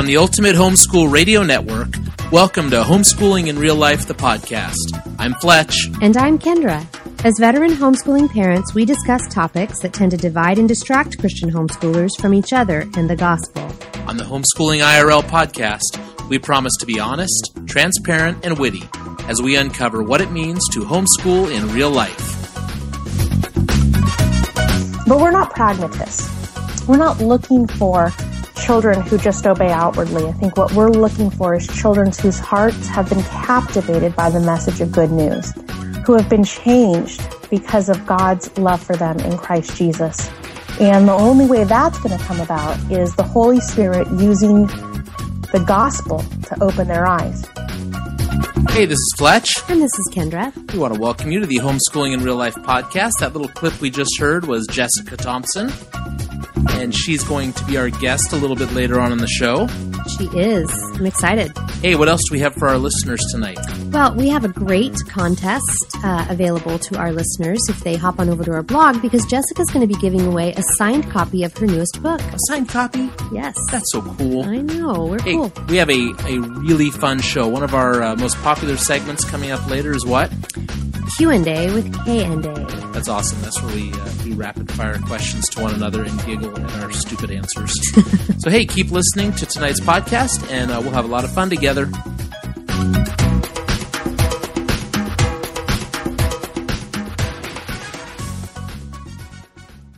From the Ultimate Homeschool Radio Network, welcome to Homeschooling in Real Life, the podcast. I'm Fletch. And I'm Kendra. As veteran homeschooling parents, we discuss topics that tend to divide and distract Christian homeschoolers from each other and the gospel. On the Homeschooling IRL podcast, we promise to be honest, transparent, and witty as we uncover what it means to homeschool in real life. But we're not pragmatists. We're not looking for children who just obey outwardly. I think what we're looking for is children whose hearts have been captivated by the message of good news, who have been changed because of God's love for them in Christ Jesus. And the only way that's going to come about is the Holy Spirit using the gospel to open their eyes. Hey, this is Fletch. And this is Kendra. We want to welcome you to the Homeschooling in Real Life podcast. That little clip we just heard was Jessica Thompson, and she's going to be our guest a little bit later on in the show. She is. I'm excited. Hey, what else do we have for our listeners tonight? Well, we have a great contest uh, available to our listeners if they hop on over to our blog because Jessica's going to be giving away a signed copy of her newest book. A signed copy? Yes. That's so cool. I know. We're Hey, cool. we have a, a really fun show. One of our uh, most popular segments coming up later is what? Q&A with K&A. That's awesome. That's where we, uh, we rapid fire questions to one another and giggle at our stupid answers. so, hey, keep listening to tonight's podcast, and uh, we'll have a lot of fun together.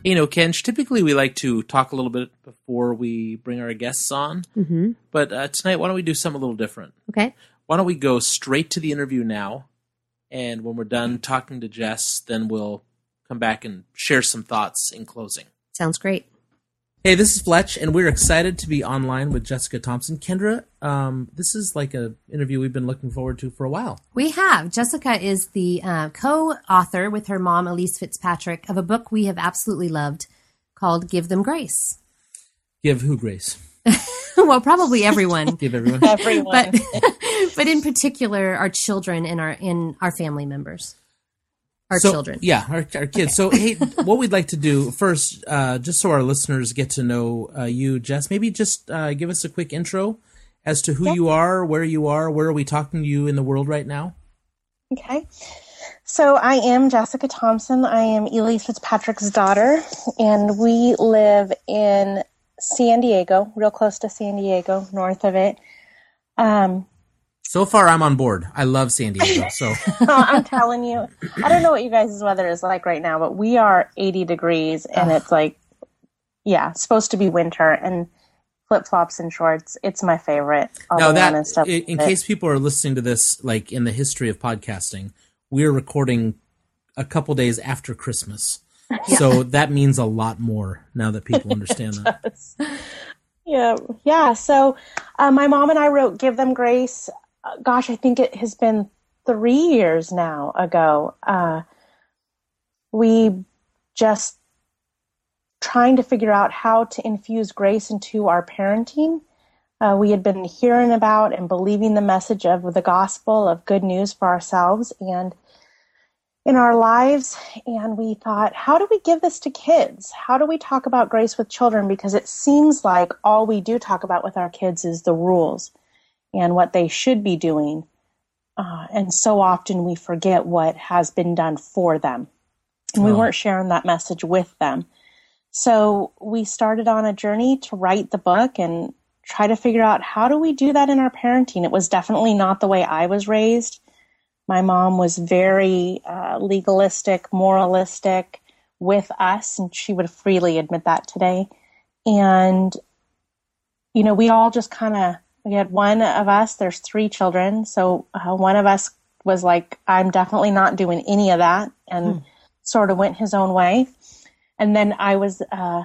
You know, Kench, typically we like to talk a little bit before we bring our guests on, Mm-hmm. but uh, tonight, why don't we do something a little different? Okay. why don't we go straight to the interview now? And when we're done talking to Jess, then we'll come back and share some thoughts in closing. Sounds great. Hey, this is Fletch, and we're excited to be online with Jessica Thompson. Kendra, um, this is like a interview we've been looking forward to for a while. We have. Jessica is the uh, co author with her mom, Elyse Fitzpatrick, of a book we have absolutely loved called Give Them Grace. Give who grace? well, probably everyone. Give everyone. Everyone. but but in particular our children and our in our family members. Our So- children. Yeah, our, our kids. So, hey, what we'd like to do first, uh, just so our listeners get to know uh, you, Jess, maybe just uh, give us a quick intro as to who you are, where you are, where are we talking to you in the world right now? Okay. So I am Jessica Thompson. I am Elyse Fitzpatrick's daughter, and we live in San Diego, real close to San Diego, north of it. Um, So far, I'm on board. I love San Diego. So, I'm telling you, I don't know what you guys' weather is like right now, but we are 80 degrees, and it's like, yeah, supposed to be winter, and flip flops and shorts. It's my favorite. Now that, in, in case people are listening to this, like in the history of podcasting, we're recording a couple days after Christmas. So that means a lot more now that people understand that. Yeah, yeah. So uh, my mom and I wrote "Give Them Grace." Uh, gosh, I think it has been three years now ago. Uh, we just trying to figure out how to infuse grace into our parenting. Uh, we had been hearing about and believing the message of the gospel of good news for ourselves and in our lives. And we thought, how do we give this to kids? How do we talk about grace with children? Because it seems like all we do talk about with our kids is the rules and what they should be doing. Uh, and so often we forget what has been done for them. And we Oh. weren't sharing that message with them. So we started on a journey to write the book and try to figure out how do we do that in our parenting. It was definitely not the way I was raised. My mom was very uh, legalistic, moralistic with us, and she would freely admit that today. And, you know, we all just kind of, we had one of us, there's three children. So uh, one of us was like, I'm definitely not doing any of that, and sort of went his own way. And then I was, uh,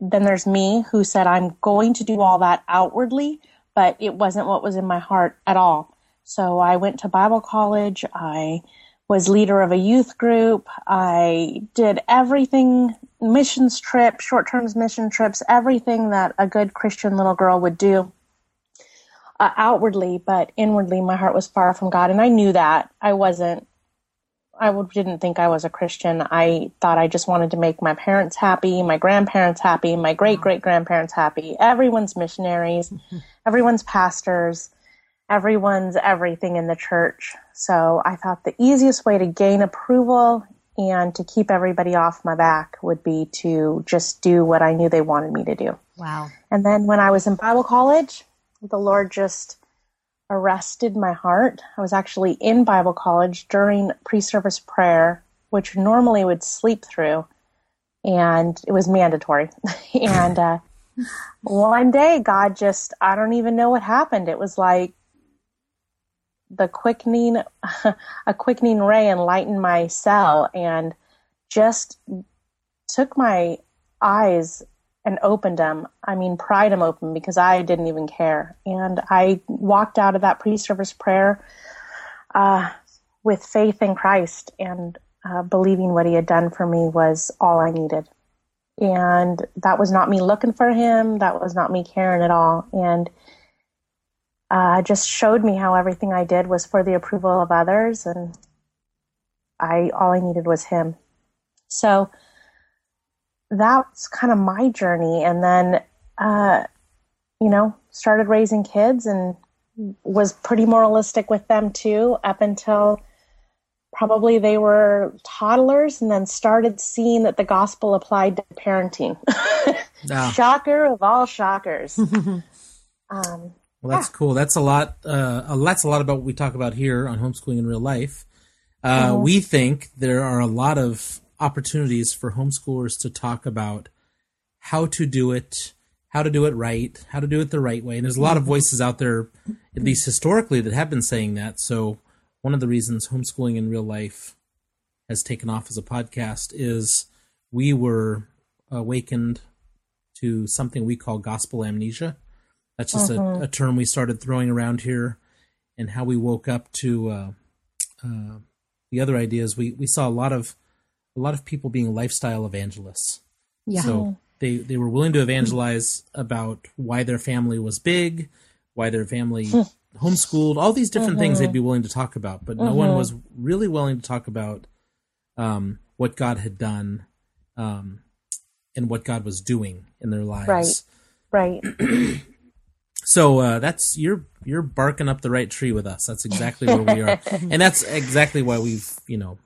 then there's me who said, I'm going to do all that outwardly, but it wasn't what was in my heart at all. So I went to Bible college. I was leader of a youth group. I did everything missions trip, short term mission trips, everything that a good Christian little girl would do uh, outwardly, but inwardly, my heart was far from God. And I knew that I wasn't I didn't think I was a Christian. I thought I just wanted to make my parents happy, my grandparents happy, my great great grandparents happy. Everyone's missionaries, everyone's pastors, everyone's everything in the church. So I thought the easiest way to gain approval and to keep everybody off my back would be to just do what I knew they wanted me to do. Wow. And then when I was in Bible college, the Lord just arrested my heart. I was actually in Bible college during pre service prayer, which normally would sleep through, and it was mandatory. and uh, one day, God just, I don't even know what happened. It was like the quickening, a quickening ray enlightened my cell and just took my eyes and opened them. I mean, pried them open because I didn't even care. And I walked out of that pre-service prayer uh, with faith in Christ and uh, believing what He had done for me was all I needed. And that was not me looking for Him. That was not me caring at all. And uh, just showed me how everything I did was for the approval of others, and I all I needed was Him. So that's kind of my journey. And then, uh, you know, started raising kids and was pretty moralistic with them too, up until probably they were toddlers and then started seeing that the gospel applied to parenting. Ah. Shocker of all shockers. um, well, that's yeah. cool. That's a lot. Uh, that's a lot about what we talk about here on homeschooling in real life. Uh, mm-hmm. We think there are a lot of opportunities for homeschoolers to talk about how to do it, how to do it right, how to do it the right way. And there's a lot of voices out there, at least historically, that have been saying that. So one of the reasons homeschooling in real life has taken off as a podcast is we were awakened to something we call gospel amnesia. That's just uh-huh. a, a, term we started throwing around here, and how we woke up to uh, uh, the other ideas. We we saw a lot of a lot of people being lifestyle evangelists. Yeah. So they they were willing to evangelize about why their family was big, why their family hmm. homeschooled, all these different things they'd be willing to talk about, but no one mm-hmm. was really willing to talk about um, what God had done um, and what God was doing in their lives. Right. Right. so uh, that's you're you're barking up the right tree with us. That's exactly where we are, and that's exactly why we've you know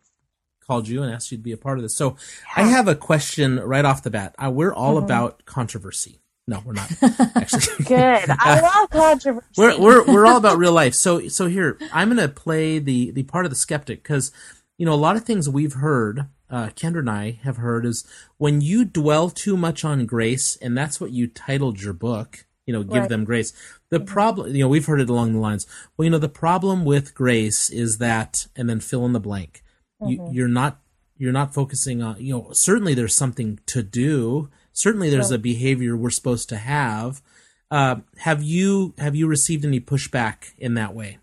called you and asked you to be a part of this. So yeah. I have a question right off the bat. Uh, we're all mm-hmm. about controversy. No, we're not actually. Good. I love controversy. We're we're we're all about real life. So so here I'm going to play the the part of the skeptic because you know a lot of things we've heard. Uh, Kendra and I have heard is when you dwell too much on grace, and that's what you titled your book. You know, give right. them grace. The mm-hmm. problem, you know, we've heard it along the lines. Well, you know, the problem with grace is that, and then fill in the blank mm-hmm. you, are not you're not focusing on you know certainly there's something to do. Certainly there's a behavior we're supposed to have. Uh, have you have you received any pushback in that way?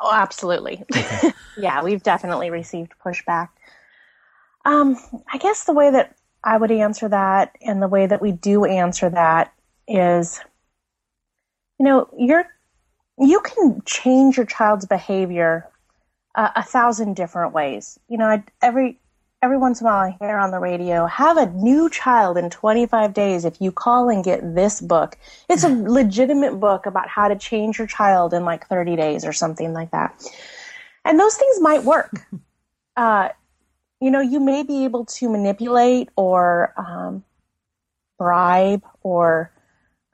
Oh absolutely. Okay. yeah we've definitely received pushback. Um, i guess the way that i would answer that and the way that we do answer that is you know you're you can change your child's behavior uh, a thousand different ways. You know, I, every every once in a while I hear on the radio, have a new child in 25 days if you call and get this book. It's a legitimate book about how to change your child in like 30 days or something like that. And those things might work. Uh, you know, you may be able to manipulate or um, bribe or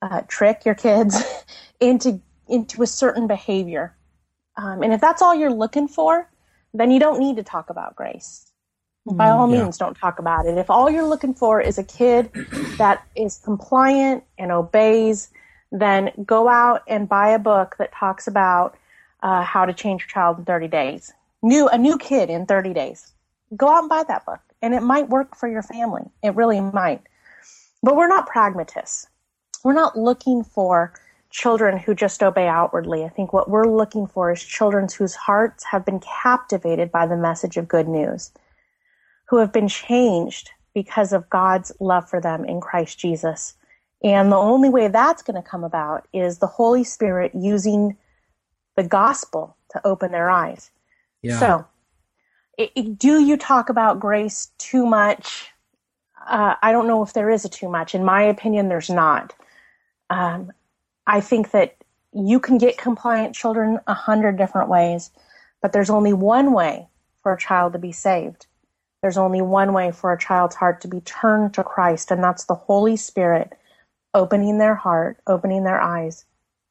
uh, trick your kids into into a certain behavior. Um, and if that's all you're looking for, then you don't need to talk about grace. By all yeah. means, don't talk about it. If all you're looking for is a kid that is compliant and obeys, then go out and buy a book that talks about uh, how to change your child in 30 days. New a new kid in 30 days. Go out and buy that book, and it might work for your family. It really might. But we're not pragmatists. We're not looking for children who just obey outwardly. I think what we're looking for is children whose hearts have been captivated by the message of good news, who have been changed because of God's love for them in Christ Jesus. And the only way that's going to come about is the Holy Spirit using the gospel to open their eyes. Yeah. So it, it, do you talk about grace too much? Uh, I don't know if there is a too much. In my opinion, there's not. Um, I think that you can get compliant children a hundred different ways, but there's only one way for a child to be saved. There's only one way for a child's heart to be turned to Christ, and that's the Holy Spirit opening their heart, opening their eyes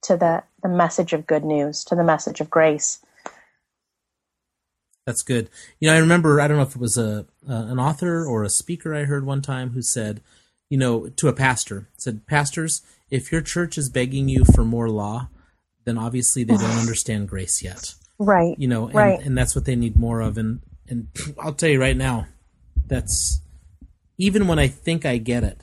to the, the message of good news, to the message of grace. That's good. You know, I remember, I don't know if it was a, uh, an author or a speaker I heard one time who said, you know, to a pastor, said, Pastors, if your church is begging you for more law, then obviously they don't understand grace yet. Right. You know, and, right. and that's what they need more of. And, and I'll tell you right now, that's even when I think I get it,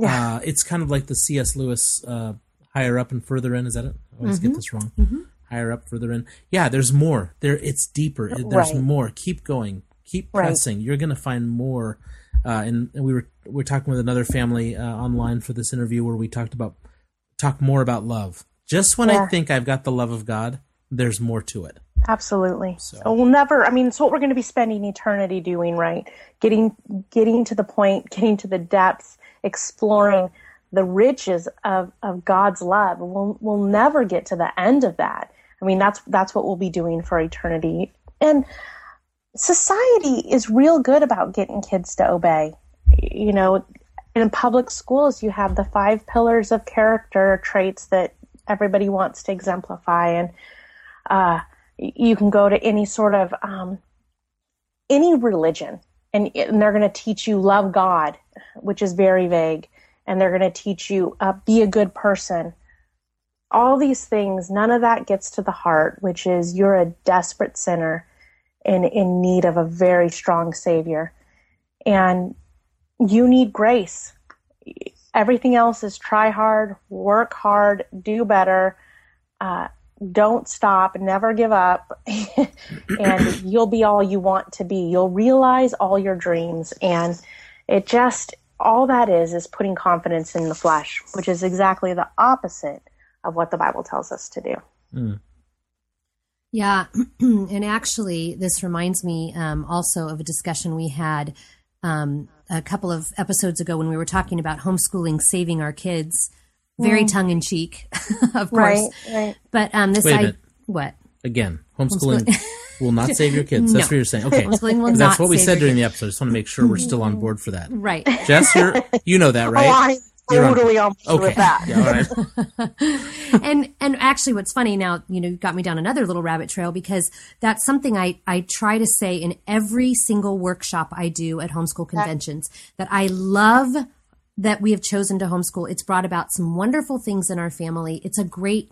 yeah. Uh, it's kind of like the C.S. Lewis uh, higher up and further in. Is that it? I always mm-hmm. get this wrong. Mm-hmm. Higher up, further in. Yeah, there's more. There, it's deeper. There's right. more. Keep going. Keep pressing. Right. You're going to find more. Uh, and, and, we were we were talking with another family uh, online for this interview where we talked about talk more about love. Just when yeah. I think I've got the love of God, there's more to it. Absolutely. So. so we'll never. I mean, it's what we're going to be spending eternity doing, right? Getting getting to the point, getting to the depths, exploring the riches of, of God's love. We'll we'll never get to the end of that. I mean, that's that's what we'll be doing for eternity. And society is real good about getting kids to obey. You know, in public schools, you have the five pillars of character traits that everybody wants to exemplify, and uh, you can go to any sort of um, any religion, and, and they're going to teach you love God, which is very vague, and they're going to teach you uh, be a good person. All these things, none of that gets to the heart, which is you're a desperate sinner and in need of a very strong Savior, and you need grace. Everything else is try hard, work hard, do better. Uh, don't stop, never give up, and you'll be all you want to be. You'll realize all your dreams. And it just, all that is, is putting confidence in the flesh, which is exactly the opposite of what the Bible tells us to do. Mm. Yeah. and actually, this reminds me um, also of a discussion we had um, a couple of episodes ago when we were talking about homeschooling, saving our kids very mm. tongue in cheek, of course. Right, right. But um, this I what again homeschooling, homeschooling. will not save your kids. That's no. what you're saying. Okay, homeschooling will that's what we said during the episode. I just want to make sure we're still on board for that. Right, Jess, you're you know that, right? Oh, I- totally on, on okay. with that. Yeah, and and actually, what's funny now, you know, you got me down another little rabbit trail because that's something I I try to say in every single workshop I do at homeschool conventions that I love that we have chosen to homeschool. It's brought about some wonderful things in our family. It's a great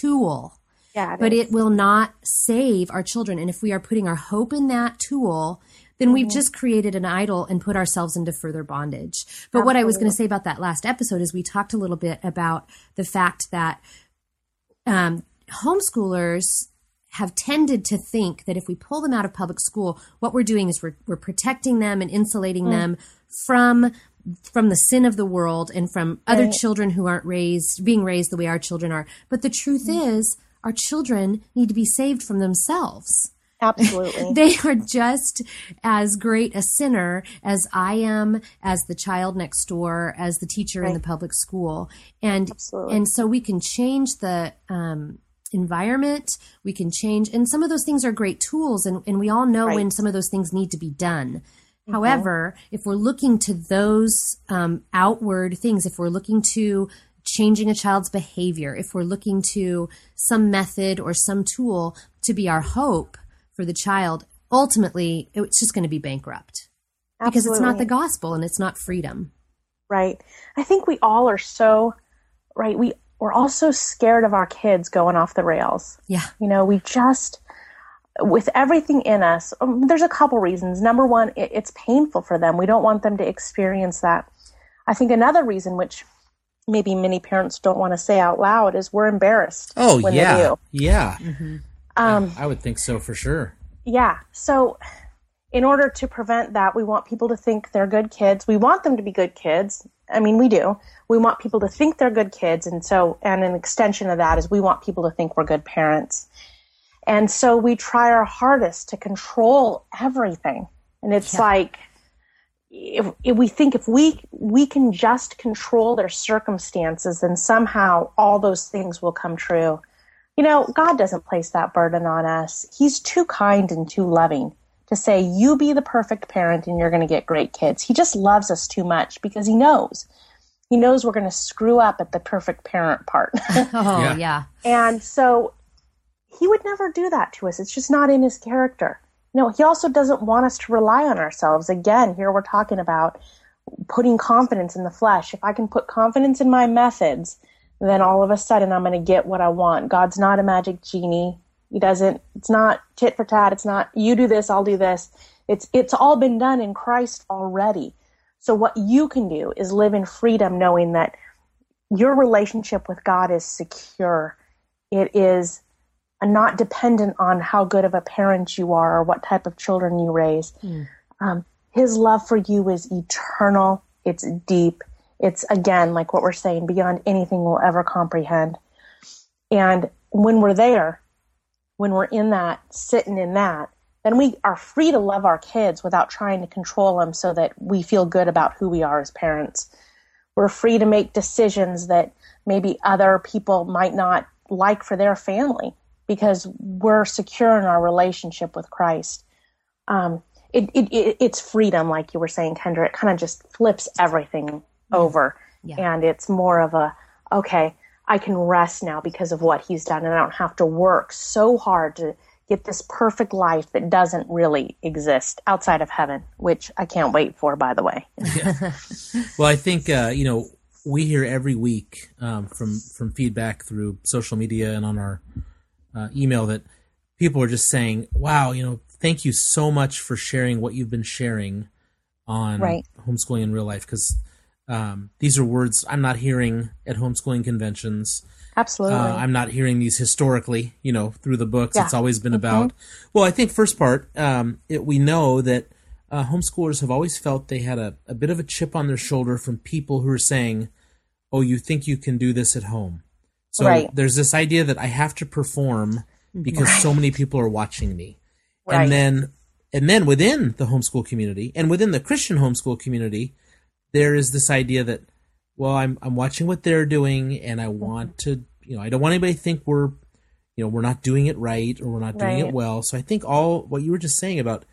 tool. Yeah, it but is. it will not save our children. And if we are putting our hope in that tool, then mm-hmm. we've just created an idol and put ourselves into further bondage. But Absolutely. what I was going to say about that last episode is we talked a little bit about the fact that um, homeschoolers have tended to think that if we pull them out of public school, what we're doing is we're, we're protecting them and insulating mm. them from from the sin of the world and from other right. children who aren't raised being raised the way our children are but the truth mm-hmm. is our children need to be saved from themselves absolutely they are just as great a sinner as i am as the child next door as the teacher right. in the public school and absolutely. and so we can change the um, environment we can change and some of those things are great tools and, and we all know right. when some of those things need to be done Mm-hmm. However, if we're looking to those um, outward things, if we're looking to changing a child's behavior, if we're looking to some method or some tool to be our hope for the child, ultimately it's just going to be bankrupt Absolutely. because it's not the gospel and it's not freedom. Right. I think we all are so right. We we're all so scared of our kids going off the rails. Yeah. You know, we just with everything in us, um, there's a couple reasons. Number one, it, it's painful for them. We don't want them to experience that. I think another reason, which maybe many parents don't want to say out loud, is we're embarrassed. Oh yeah, yeah. Mm-hmm. Um, I, would think so for sure. Yeah. So, in order to prevent that, we want people to think they're good kids. We want them to be good kids. I mean, we do. We want people to think they're good kids, and so, and an extension of that is we want people to think we're good parents. And so we try our hardest to control everything. And it's yeah. like, if, if, we think if we we can just control their circumstances, then somehow all those things will come true. You know, God doesn't place that burden on us. He's too kind and too loving to say, you be the perfect parent and you're going to get great kids. He just loves us too much because he knows. He knows we're going to screw up at the perfect parent part. oh, yeah. yeah. And so he would never do that to us. It's just not in his character. You know, he also doesn't want us to rely on ourselves. Again, here we're talking about putting confidence in the flesh. If I can put confidence in my methods, then all of a sudden I'm going to get what I want. God's not a magic genie. He doesn't, it's not tit for tat. It's not, you do this, I'll do this. It's, it's all been done in Christ already. So what you can do is live in freedom knowing that your relationship with God is secure. It is not dependent on how good of a parent you are or what type of children you raise. Mm. Um, his love for you is eternal. It's deep. It's again, like what we're saying, beyond anything we'll ever comprehend. And when we're there, when we're in that, sitting in that, then we are free to love our kids without trying to control them so that we feel good about who we are as parents. We're free to make decisions that maybe other people might not like for their family because we're secure in our relationship with Christ. Um, it, it, it, it's freedom, like you were saying, Kendra. It kind of just flips everything over. Yeah. And it's more of a, okay, I can rest now because of what he's done, and I don't have to work so hard to get this perfect life that doesn't really exist outside of heaven, which I can't wait for, by the way. yeah. Well, I think uh, you know we hear every week um, from from feedback through social media and on our uh, email that people are just saying, "Wow, you know, thank you so much for sharing what you've been sharing on right. homeschooling in real life." Because um, these are words I'm not hearing at homeschooling conventions. Absolutely. Uh, I'm not hearing these historically, you know, through the books. Yeah. It's always been mm-hmm. about, well, I think first part, um, it, we know that uh, homeschoolers have always felt they had a, a bit of a chip on their shoulder from people who are saying, oh, you think you can do this at home. So right. there's this idea that I have to perform because right. so many people are watching me. Right. And then, and then within the homeschool community and within the Christian homeschool community, there is this idea that well i'm i'm watching what they're doing and i want to you know i don't want anybody to think we're you know we're not doing it right or we're not doing right. it well so i think all what you were just saying about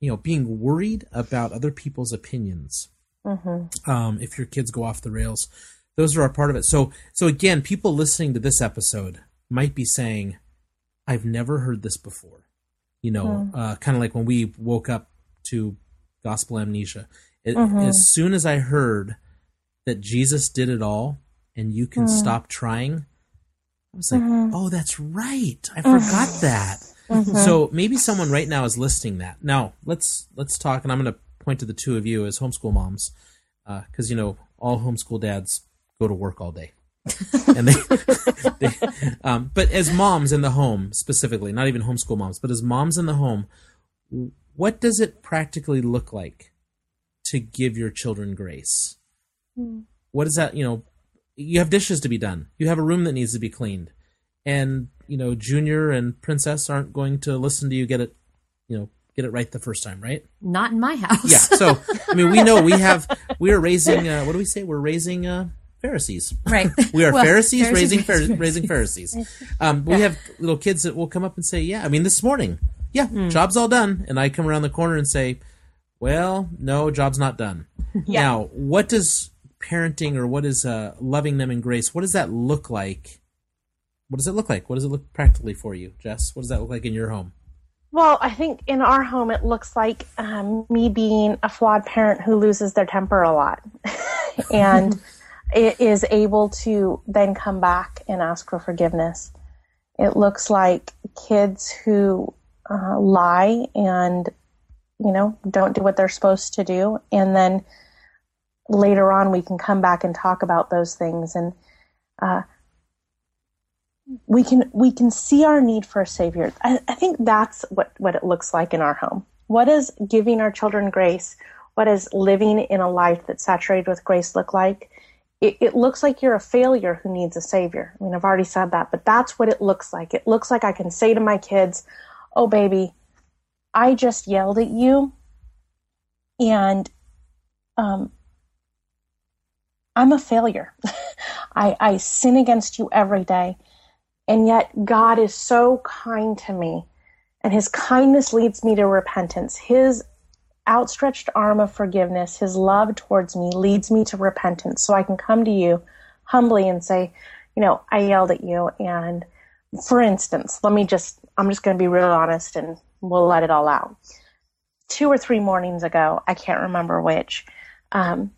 you know being worried about other people's opinions mm-hmm. um, if your kids go off the rails those are a part of it so so again people listening to this episode might be saying i've never heard this before you know mm. uh, kind of like when we woke up to gospel amnesia it, mm-hmm. As soon as I heard that Jesus did it all and you can mm. stop trying, I was like, mm-hmm. oh, that's right. I forgot that. Mm-hmm. So maybe someone right now is listening that. Now let's let's talk, and I'm going to point to the two of you as homeschool moms, because uh, you know all homeschool dads go to work all day. and they, they um, but as moms in the home specifically, not even homeschool moms, but as moms in the home, what does it practically look like to give your children grace. Mm. What is that? You know, you have dishes to be done. You have a room that needs to be cleaned, and you know, Junior and Princess aren't going to listen to you get it. You know, get it right the first time, right? Not in my house. yeah. So I mean, we know we have we are raising. Uh, what do we say? We're raising. Uh, Pharisees. Right. we are well, Pharisees, Pharisees raising Pharisees. raising Pharisees. Um, we have little kids that will come up and say, "Yeah, I mean, this morning, yeah, mm. job's all done," and I come around the corner and say, well, no, job's not done. yeah. Now, what does parenting or what is uh, loving them in grace? What does that look like? What does it look like? What does it look practically for you, Jess? What does that look like in your home? Well, I think in our home it looks like um, me being a flawed parent who loses their temper a lot, and it is able to then come back and ask for forgiveness. It looks like kids who uh, lie and you know, don't do what they're supposed to do. And then later on, we can come back and talk about those things. And, uh, we can we can see our need for a savior. I, I think that's what, what it looks like in our home. What is giving our children grace, What is living in a life that's saturated with grace look like? it, it looks like you're a failure who needs a savior. I mean, I've already said that, but that's what it looks like. It looks like I can say to my kids, Oh, baby, I just yelled at you and um, I'm a failure. I, I sin against you every day. And yet God is so kind to me and his kindness leads me to repentance. His outstretched arm of forgiveness, his love towards me leads me to repentance. So I can come to you humbly and say, you know, I yelled at you. And for instance, let me just, I'm just going to be real honest and we'll let it all out. Two or three mornings ago, I can't remember which, um,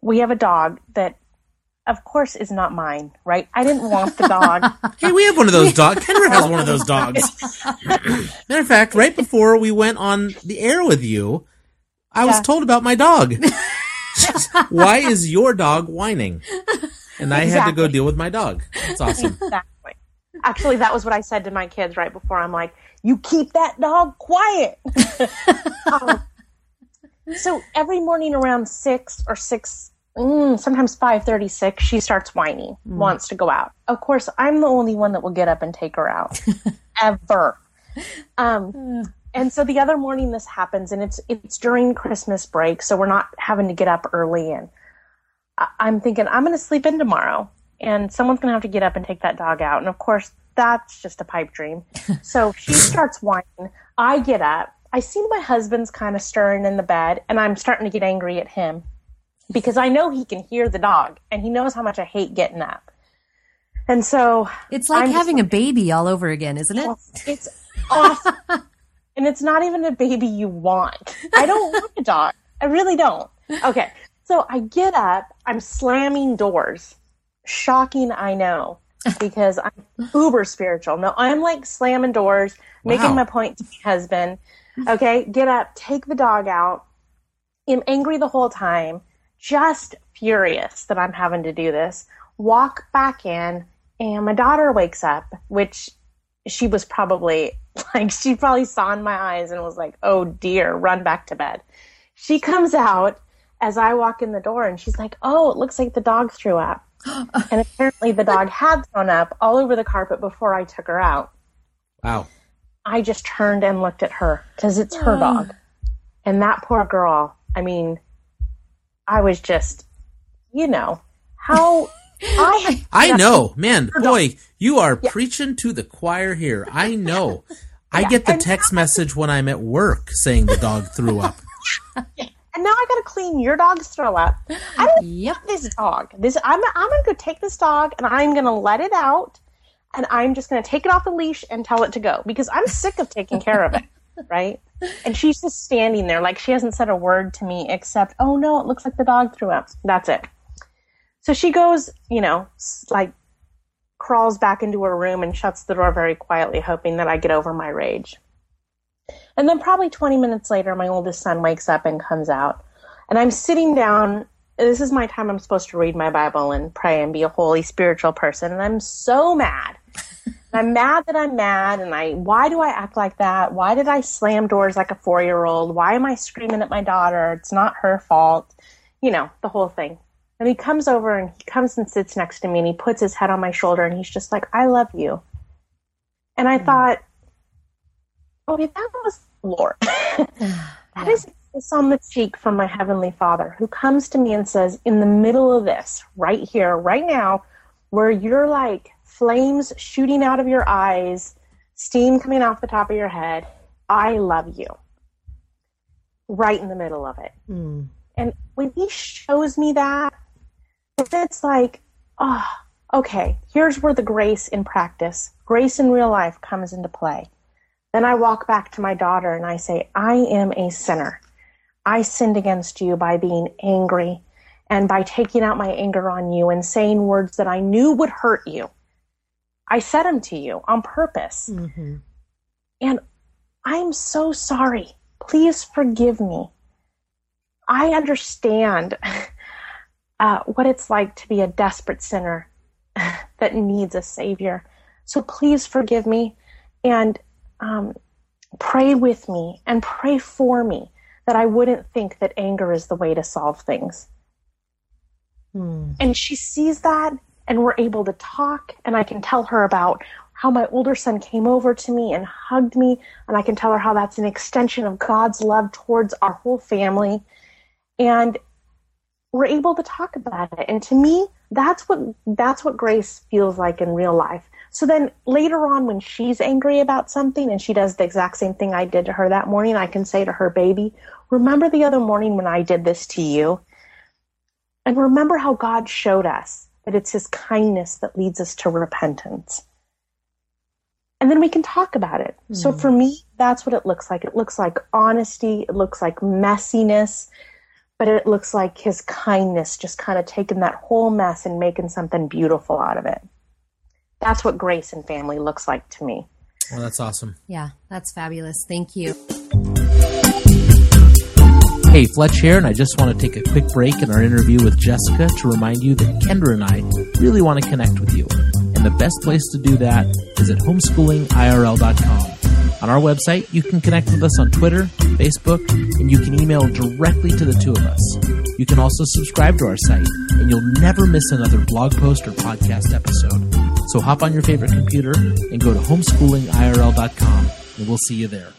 we have a dog that of course is not mine, right? I didn't want the dog. hey, we have one of those dogs. Kendra has one of those dogs. Matter of fact, right before we went on the air with you, I yeah. was told about my dog. Why is your dog whining? And I exactly. had to go deal with my dog. That's awesome. Exactly. Actually, that was what I said to my kids right before. I'm like, you keep that dog quiet. um, so every morning around six or six mm, sometimes 5.36 she starts whining mm. wants to go out. Of course i'm the only one that will get up and take her out. Ever. Um, and so the other morning this happens and it's it's during christmas break so we're not having to get up early. And I, i'm thinking i'm going to sleep in tomorrow and someone's going to have to get up and take that dog out. And of course that's just a pipe dream so she starts whining i get up I see my husband's kind of stirring in the bed, and I'm starting to get angry at him because I know he can hear the dog and he knows how much I hate getting up. And so it's like I'm having a baby all over again, isn't it? It's awesome. and it's not even a baby you want. I don't want a dog. I really don't. Okay. So I get up, I'm slamming doors. Shocking, I know, because I'm uber spiritual. No, I'm like slamming doors, wow. making my point to my husband. Okay, get up, take the dog out. I'm angry the whole time just furious that I'm having to do this, walk back in, and my daughter wakes up, which she was probably like, she probably saw in my eyes and was like, oh dear, run back to bed. She comes out as I walk in the door and she's like, oh, it looks like the dog threw up. And apparently the dog had thrown up all over the carpet before I took her out. Wow. I just turned and looked at her because it's her dog. And that poor girl, I mean, I was just, you know, how I I know, man, boy, you are yeah. preaching to the choir here. I know. I get the text message when I'm at work saying the dog threw up. And now I got to clean your dog's throw up. I don't yep. this dog. This I'm I'm going to go take this dog and I'm going to let it out and I'm just going to take it off the leash and tell it to go because I'm sick of taking care of it, right? And she's just standing there like she hasn't said a word to me except, oh no, it looks like the dog threw up. That's it. So she goes, you know, like crawls back into her room and shuts the door very quietly, hoping that I get over my rage. And then probably 20 minutes later, my oldest son wakes up and comes out. And I'm sitting down. This is my time I'm supposed to read my Bible and pray and be a holy spiritual person. And I'm so mad I'm mad that I'm mad and I why do I act like that? Why did I slam doors like a 4-year-old? Why am I screaming at my daughter? It's not her fault. You know, the whole thing. And he comes over and he comes and sits next to me and he puts his head on my shoulder and he's just like, "I love you." And I mm. thought, "Oh, that was Lord." that is a kiss on the cheek from my heavenly Father who comes to me and says, "In the middle of this, right here, right now, where you're like flames shooting out of your eyes, steam coming off the top of your head. I love you. Right in the middle of it. Mm. And when he shows me that, it's like, oh, okay, here's where the grace in practice, grace in real life comes into play. Then I walk back to my daughter and I say, I am a sinner. I sinned against you by being angry and by taking out my anger on you and saying words that I knew would hurt you. I said them to you on purpose. Mm-hmm. And I'm so sorry. Please forgive me. I understand uh, what it's like to be a desperate sinner that needs a savior. So please forgive me and um, pray with me and pray for me that I wouldn't think that anger is the way to solve things. Mm. And she sees that, and we're able to talk, and I can tell her about how my older son came over to me and hugged me, and I can tell her how that's an extension of God's love towards our whole family. And we're able to talk about it. And to me, that's what that's what grace feels like in real life. So then later on when she's angry about something and she does the exact same thing I did to her that morning, I can say to her, "Baby, remember the other morning when I did this to you?" And remember how God showed us that it's his kindness that leads us to repentance and then we can talk about it. Mm. So hmm. for me, that's what it looks like. It looks like honesty, it looks like messiness, but it looks like his kindness just kind of taking that whole mess and making something beautiful out of it. That's what grace and family looks like to me. Well, that's awesome. Yeah, that's fabulous. Thank you. Hey, Fletch here, and I just want to take a quick break in our interview with Jessica to remind you that Kendra and I really want to connect with you. And the best place to do that is at homeschoolingirl.com. On our website, you can connect with us on Twitter, Facebook, and you can email directly to the two of us. You can also subscribe to our site, and you'll never miss another blog post or podcast episode. So hop on your favorite computer and go to homeschoolingirl.com, and we'll see you there.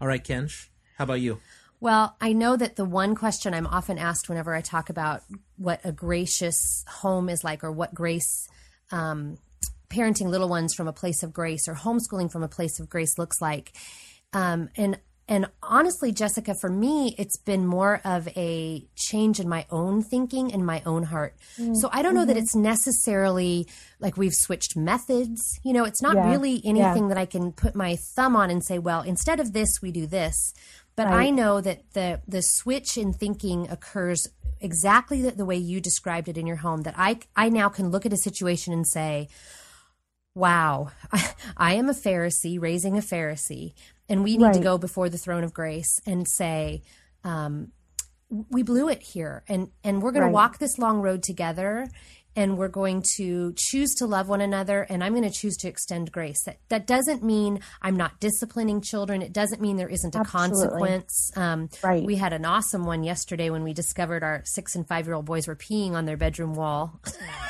All right, Kench, how about you? Well, I know that the one question I'm often asked whenever I talk about what a gracious home is like or what grace um, parenting little ones from a place of grace or homeschooling from a place of grace looks like. Um, and and honestly, Jessica, for me, it's been more of a change in my own thinking and my own heart. Mm-hmm. So I don't know mm-hmm. that it's necessarily like we've switched methods. You know, it's not yeah. really anything yeah. that I can put my thumb on and say, well, instead of this, we do this. But right. I know that the the switch in thinking occurs exactly the, the way you described it in your home. That I I now can look at a situation and say, "Wow, I, I am a Pharisee raising a Pharisee, and we need right. to go before the throne of grace and say." Um, we blew it here and and we're going right. to walk this long road together and we're going to choose to love one another and i'm going to choose to extend grace that, that doesn't mean i'm not disciplining children it doesn't mean there isn't a Absolutely. consequence um, right. we had an awesome one yesterday when we discovered our six and five year old boys were peeing on their bedroom wall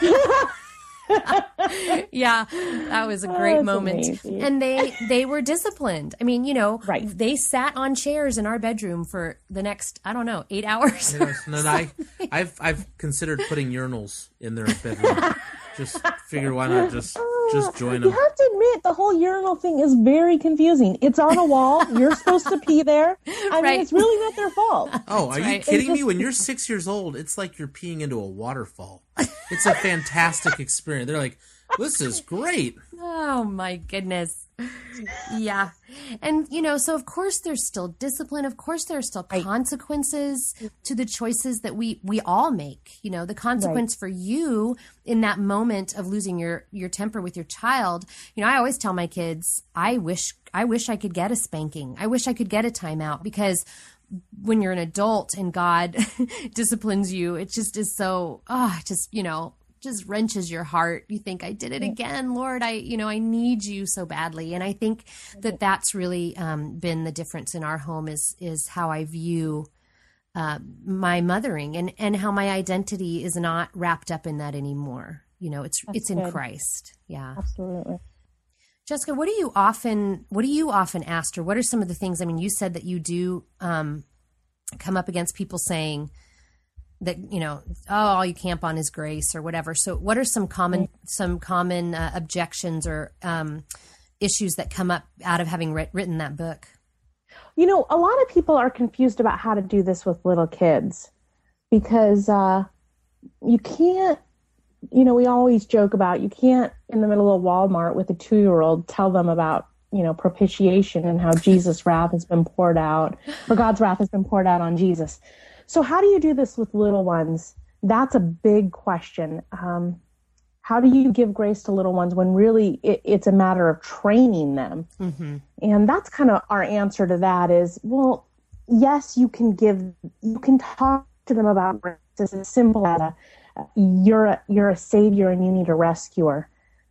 yeah, that was a oh, great oh, moment. Amazing. And they they were disciplined. I mean, you know, right. they sat on chairs in our bedroom for the next I don't know eight hours. Yes, and I I've I've considered putting urinals in their bedroom. just figure why not just just join them. You have to admit the whole urinal thing is very confusing. It's on a wall. You're supposed to pee there. I right. mean, it's really not their fault. Oh, are right. you kidding just... me? When you're six years old, it's like you're peeing into a waterfall. It's a fantastic experience. They're like, this is great. Oh my goodness. Yeah. And, you know, so of course there's still discipline. Of course there are still consequences to the choices that we, we all make. You know, the consequence right. for you in that moment of losing your, your temper with your child. You know, I always tell my kids, I wish, I wish I could get a spanking. I wish I could get a timeout because when you're an adult and God disciplines you, it just is so, ah, oh, just, you know, just wrenches your heart. You think, I did it again, Lord. I, you know, I need you so badly. And I think that that's really um, been the difference in our home is, is how I view uh, my mothering and, and how my identity is not wrapped up in that anymore. You know, it's, that's it's good. in Christ. Yeah. Absolutely. Jessica, what do you often, what do you often ask or what are some of the things, I mean, you said that you do um, come up against people saying, that you know oh all you camp on is grace or whatever. So what are some common some common uh, objections or um, issues that come up out of having written that book? You know a lot of people are confused about how to do this with little kids because uh, you can't you know we always joke about you can't in the middle of walmart with a two year old tell them about you know propitiation and how jesus wrath has been poured out or god's wrath has been poured out on jesus so, how do you do this with little ones? That's a big question. Um, how do you give grace to little ones when really it, it's a matter of training them? Mm-hmm. And that's kind of our answer to that is well, yes, you can give, you can talk to them about grace. It's as simple as a, you're a, you're a savior and you need a rescuer.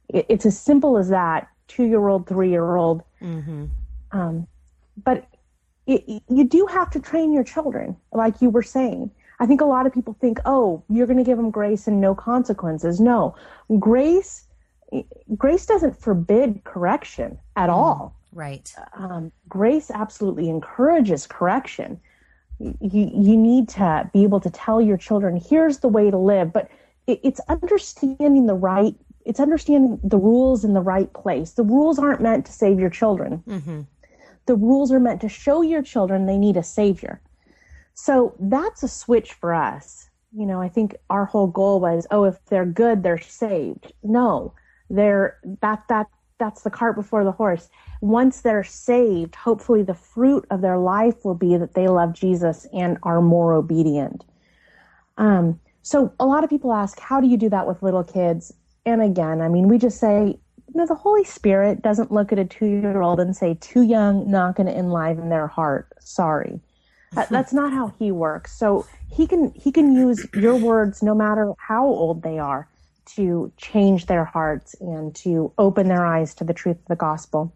It, it's as simple as that. Two year old, three year old. Mm-hmm. Um, but it, you do have to train your children, like you were saying. I think a lot of people think, oh, you're going to give them grace and no consequences. No, grace, grace doesn't forbid correction at mm, all. Right. Um, grace absolutely encourages correction. You, you need to be able to tell your children, here's the way to live, but it, it's understanding the right, it's understanding the rules in the right place. The rules aren't meant to save your children. Mm-hmm. The rules are meant to show your children they need a savior. So that's a switch for us. You know, I think our whole goal was, oh, if they're good, they're saved. No, they're that that that's the cart before the horse. Once they're saved, hopefully the fruit of their life will be that they love Jesus and are more obedient. Um, so a lot of people ask, how do you do that with little kids? And again, I mean, we just say, you know, the Holy Spirit doesn't look at a two year old and say, too young, not going to enliven their heart. Sorry. That's not how he works. So he can he can use your words no matter how old they are to change their hearts and to open their eyes to the truth of the gospel.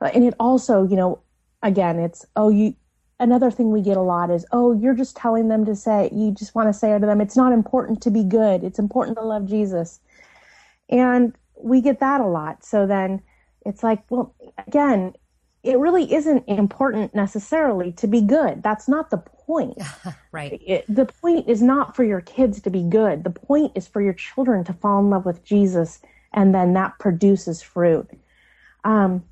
Uh, and it also, you know, again, it's oh you another thing we get a lot is oh you're just telling them to say you just want to say to them it's not important to be good it's important to love jesus and we get that a lot so then it's like well again it really isn't important necessarily to be good. That's not the point. right. It, the point is not for your kids to be good. The point is for your children to fall in love with Jesus, and then that produces fruit. Um,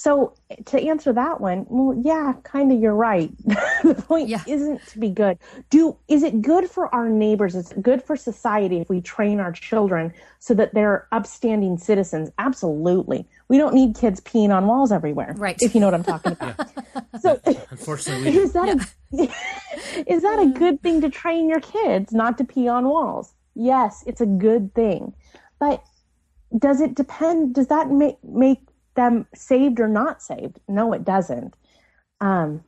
so to answer that one, well, yeah, kind of, you're right. the point yeah. isn't to be good. Do is it good for our neighbors? Is it good for society if we train our children so that they're upstanding citizens? Absolutely. We don't need kids peeing on walls everywhere. Right. If you know what I'm talking about. Yeah. So, unfortunately, is that yeah. a is that a good thing to train your kids not to pee on walls? Yes, it's a good thing, but does it depend? Does that make make them saved or not saved. No, it doesn't. Um,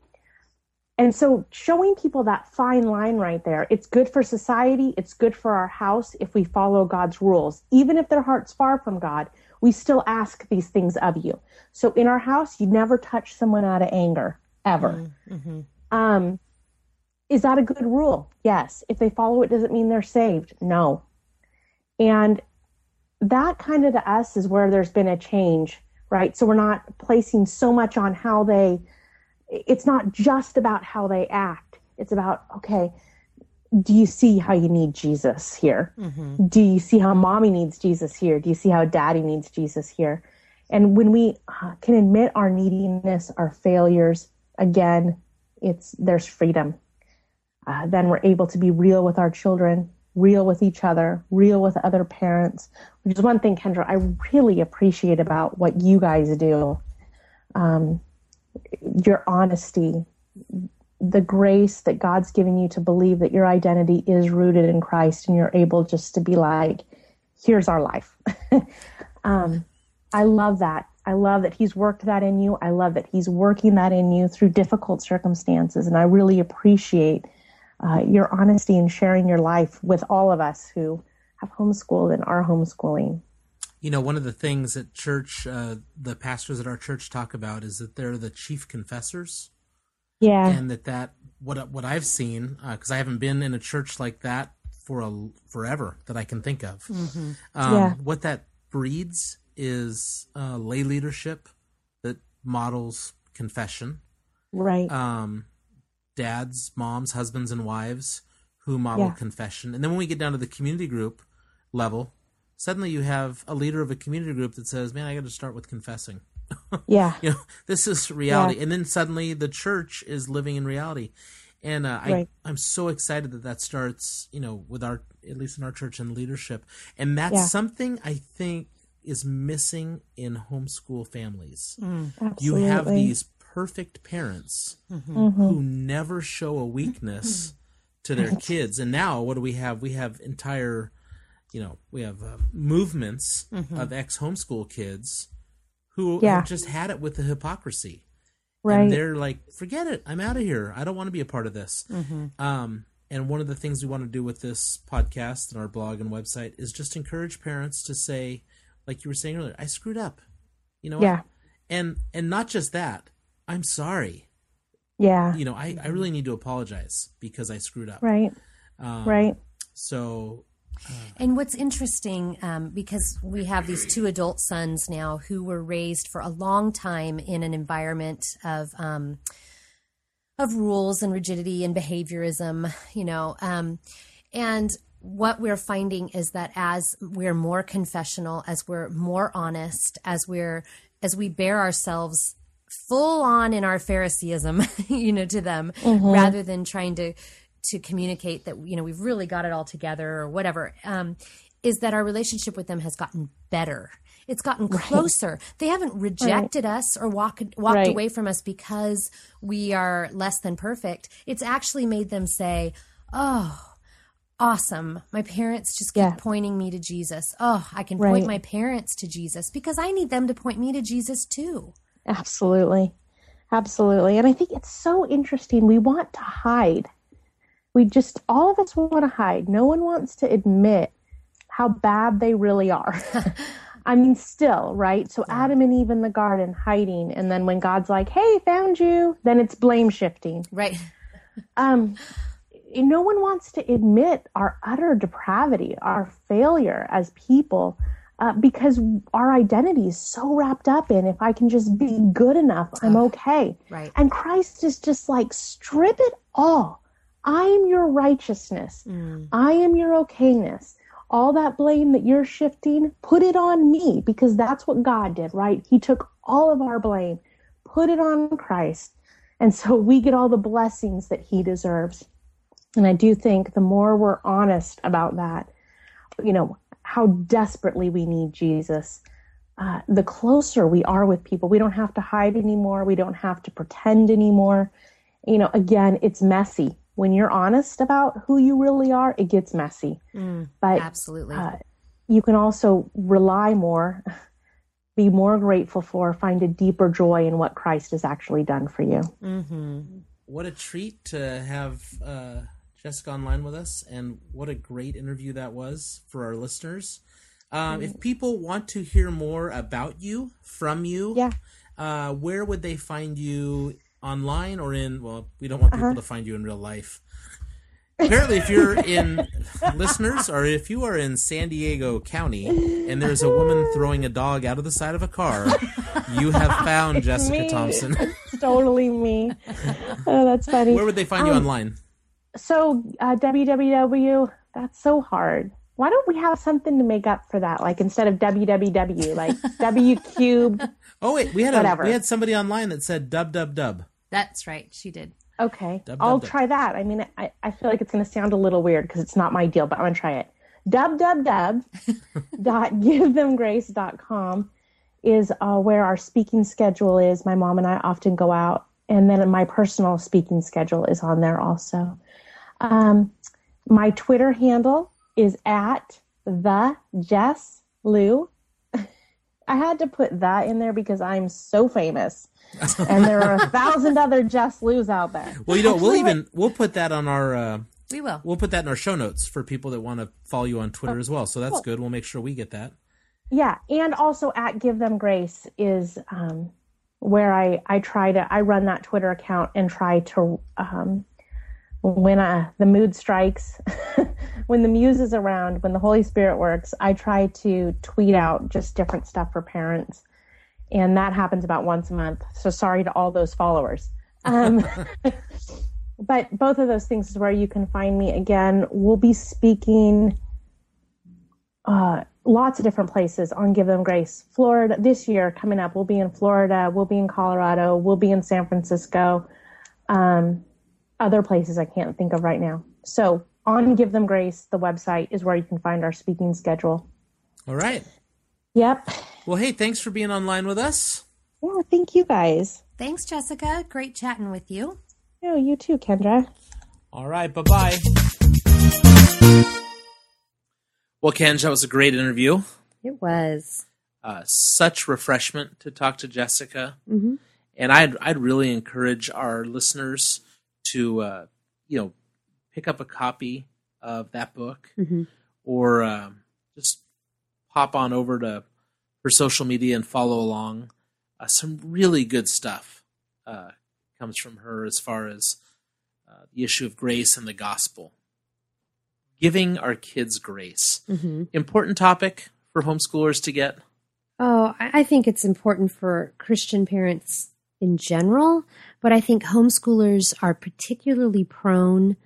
and so showing people that fine line right there, it's good for society, it's good for our house if we follow God's rules. Even if their heart's far from God, we still ask these things of you. So in our house, you never touch someone out of anger, ever. Mm-hmm. Um, is that a good rule? Yes. If they follow it, does it mean they're saved? No. And that kind of to us is where there's been a change right? So we're not placing so much on how they, it's not just about how they act. It's about, okay, do you see how you need Jesus here? Mm-hmm. Do you see how mommy needs Jesus here? Do you see how daddy needs Jesus here? And when we uh, can admit our neediness, our failures, again, it's there's freedom. Uh, then we're able to be real with our children, real with each other, real with other parents, which is one thing, Kendra, I really appreciate about what you guys do. Um, your honesty, the grace that God's given you to believe that your identity is rooted in Christ and you're able just to be like, here's our life. um, I love that. I love that He's worked that in you. I love that He's working that in you through difficult circumstances. And I really appreciate uh, your honesty in sharing your life with all of us who have homeschooled and are homeschooling. You know, one of the things that church, uh, the pastors at our church talk about is that they're the chief confessors. Yeah. And that that what what I've seen because uh, I haven't been in a church like that for a forever that I can think of. Mm-hmm. Um, yeah. What that breeds is uh, lay leadership that models confession. Right. Um, dads, moms, husbands, and wives who model yeah. confession. And then when we get down to the community group level, suddenly you have a leader of a community group that says, "Man, I got to start with confessing." Yeah, you know, this is reality. Yeah. And then suddenly the church is living in reality. And uh, right. I, I'm so excited that that starts, you know, with our, at least in our church and leadership. And that's yeah. something I think is missing in homeschool families. Mm, you have these perfect parents mm-hmm. mm-hmm. who never show a weakness to their kids. And now, what do we have? We have entire, you know, we have uh, movements mm-hmm. of ex homeschool kids who yeah. have just had it with the hypocrisy. Right. And they're like, forget it. I'm out of here. I don't want to be a part of this. Mm-hmm. Um, and one of the things we want to do with this podcast and our blog and website is just encourage parents to say, like you were saying earlier, I screwed up. You know, yeah. And and not just that, I'm sorry. yeah, you know, I, I really need to apologize because I screwed up. right, Um, right, So And what's interesting, um, because we have these two adult sons now who were raised for a long time in an environment of um, of rules and rigidity and behaviorism, you know, um, and what we're finding is that as we're more confessional, as we're more honest, as we're as we bare ourselves full on in our Phariseeism, you know, to them, rather than trying to to communicate that you know we've really got it all together or whatever, um, is that our relationship with them has gotten better. It's gotten closer. They haven't rejected us or walked walked Right. away from us because we are less than perfect. It's actually made them say, "Oh, awesome. My parents just keep Yeah. pointing me to Jesus. Oh, I can Right. point my parents to Jesus because I need them to point me to Jesus too. Absolutely, absolutely. And I think it's so interesting. We want to hide. We just all of us want to hide. No one wants to admit how bad they really are. I mean, still, right? So Adam and Eve in the garden hiding, and then when God's like, "Hey, found you," then it's blame shifting. Right. um, no one wants to admit our utter depravity, our failure as people, uh, because our identity is so wrapped up in if I can just be good enough, I'm okay. Right. And Christ is just like, strip it all. I am your righteousness. I am your okayness. All that blame that you're shifting, put it on me because that's what God did, right? He took all of our blame, put it on Christ. And so we get all the blessings that he deserves. And I do think the more we're honest about that, you know, how desperately we need Jesus, uh, the closer we are with people. We don't have to hide anymore. We don't have to pretend anymore. You know, again, it's messy. When you're honest about who you really are, it gets messy. but Absolutely. uh, you can also rely more, be more grateful for, find a deeper joy in what Christ has actually done for you. what a treat to have uh, Jessica online with us, and what a great interview that was for our listeners. Um, if people want to hear more about you, from you, Yeah. uh, where would they find you online or in? Well, we don't want people to find you in real life. Apparently, if you're in listeners, or if you are in San Diego County and there's a woman throwing a dog out of the side of a car, you have found Jessica me. Thompson. It's totally me. Oh, that's funny. Where would they find you online? So uh, www that's so hard why don't we have something to make up for that like instead of www like w cubed Oh wait, we had a, we had somebody online that said dub dub dub. That's right. She did. okay Dub, i'll dub, dub. try that i mean i, I feel like it's going to sound a little weird because it's not my deal but i'm going to try it www dot givethemgrace.com is uh, where our speaking schedule is my mom and i often go out and then my personal speaking schedule is on there also Um, my Twitter handle is at the Jess Lou. I had to put that in there because I'm so famous, and there are a thousand other Jess Lou's out there. Well, you know, we'll even we'll put that on our uh, We will. we'll put that in our show notes for people that want to follow you on Oh, Twitter as well. So that's good. We'll make sure we get that. Yeah, and also at Give Them Grace is um, where I I try to I run that Twitter account and try to um, when uh, the mood strikes, when the muse is around, when the Holy Spirit works, I try to tweet out just different stuff for parents, and that happens about once a month. So sorry to all those followers. Um, but both of those things is where you can find me again. We'll be speaking uh, lots of different places on Give Them Grace. Florida this year coming up, we'll be in Florida, we'll be in Colorado, we'll be in San Francisco, um, other places I can't think of right now. So on Give Them Grace, the website is where you can find our speaking schedule. All right. Yep. Well, hey, thanks for being online with us. Yeah, thank you guys. Thanks, Jessica. Great chatting with you. Oh, you too, Kendra. All right. Bye bye. Well, Kendra, that was a great interview. It was. Uh, such refreshment to talk to Jessica. Mhm. And I'd I'd really encourage our listeners to uh, you know pick up a copy of that book Mhm. or um, just pop on over to her social media and follow along. Uh, some really good stuff uh, comes from her as far as uh, the issue of grace and the gospel. Giving our kids grace. Mm-hmm. Important topic for homeschoolers to get. Oh, I think it's important for Christian parents in general, but I think homeschoolers are particularly prone,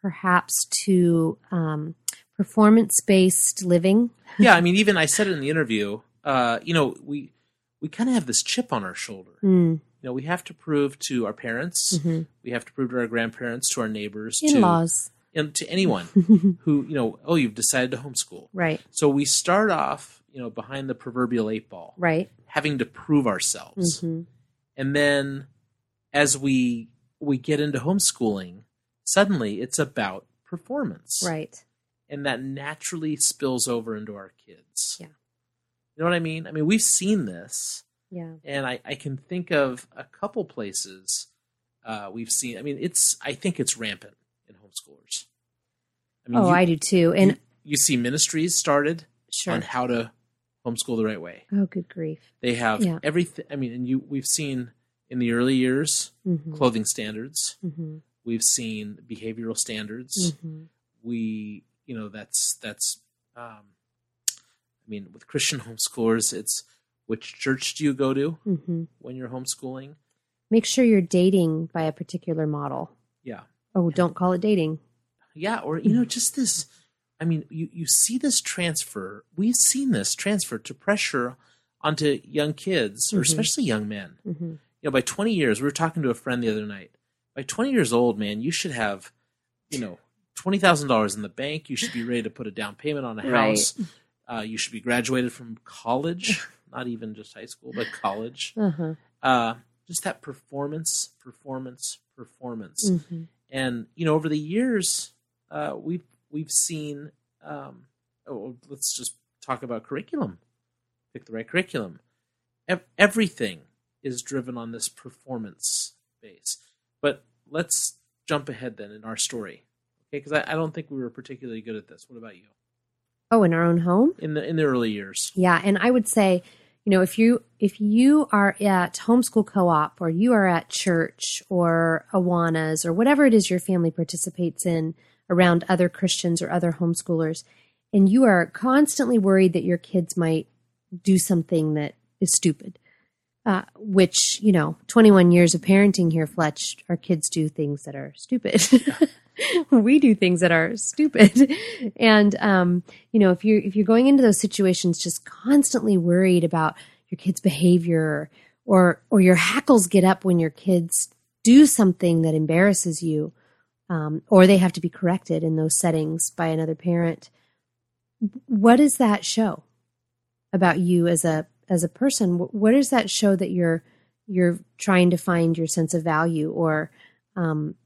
perhaps, to um, performance based living. yeah, I mean, even I said it in the interview. Uh, you know, we we kind of have this chip on our shoulder. Mm. You know, we have to prove to our parents, mm-hmm. we have to prove to our grandparents, to our neighbors, in laws, and to anyone who you know. Oh, you've decided to homeschool, right? So we start off, you know, behind the proverbial eight ball, right? Having to prove ourselves, mm-hmm. And then as we we get into homeschooling, suddenly it's about performance, right? And that naturally spills over into our kids. Yeah. You know what I mean? I mean, we've seen this. Yeah. And I, I can think of a couple places uh, we've seen. I mean, it's I think it's rampant in homeschoolers. I mean, oh, you, I do too. And you, you, see ministries started sure. on how to homeschool the right way. Oh, good grief! They have yeah. everything. I mean, and you we've seen in the early years mm-hmm. clothing standards. Mm-hmm. We've seen behavioral standards. Mm-hmm. We, you know, that's that's um, I mean, with Christian homeschoolers, it's which church do you go to mm-hmm. when you're homeschooling? Make sure you're dating by a particular model. Yeah. Oh, don't call it dating. Yeah, or you know, just this. I mean, you you see this transfer. We've seen this transfer to pressure onto young kids, or mm-hmm. especially young men. Mm-hmm. You know, by 20 years, we were talking to a friend the other night. By 20 years old, man, you should have, you know, twenty thousand dollars in the bank. You should be ready to put a down payment on a house. Right. Uh, you should be graduated from college, not even just high school, but college. Uh-huh. Uh, just that performance, performance, performance. Mm-hmm. And you know, over the years, uh, we've we've seen. Um, oh, let's just talk about curriculum. Pick the right curriculum. E- everything is driven on this performance base. But let's jump ahead then in our story, okay? Because I, I don't think we were particularly good at this. What about you? Oh, in our own home? In the in the early years. Yeah, and I would say, you know, if you if you are at homeschool co-op or you are at church or Awanas or whatever it is your family participates in around other Christians or other homeschoolers, and you are constantly worried that your kids might do something that is stupid. Uh, which you know, 21 years of parenting here, Fletch, our kids do things that are stupid. we do things that are stupid. and um, you know, if you're if you're going into those situations just constantly worried about your kid's behavior or or your hackles get up when your kids do something that embarrasses you, um, or they have to be corrected in those settings by another parent, what does that show about you as a as a person? What does that show that you're you're trying to find your sense of value or um,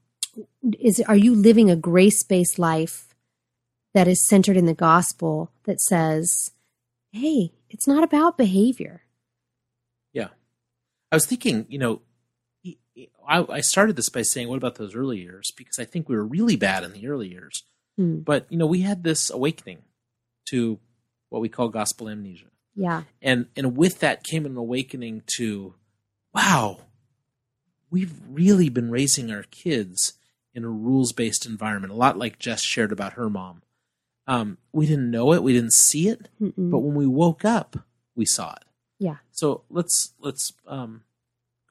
is are you living a grace-based life that is centered in the gospel that says, "Hey, it's not about behavior." Yeah. I was thinking, you know, I, I started this by saying, "What about those early years?" Because I think we were really bad in the early years. Hmm. But you know, we had this awakening to what we call gospel amnesia. Yeah. And and with that came an awakening to, wow, we've really been raising our kids in a rules based environment, a lot like Jess shared about her mom. Um, we didn't know it, we didn't see it, Mm-mm. but when we woke up, we saw it. Yeah. So let's let's um,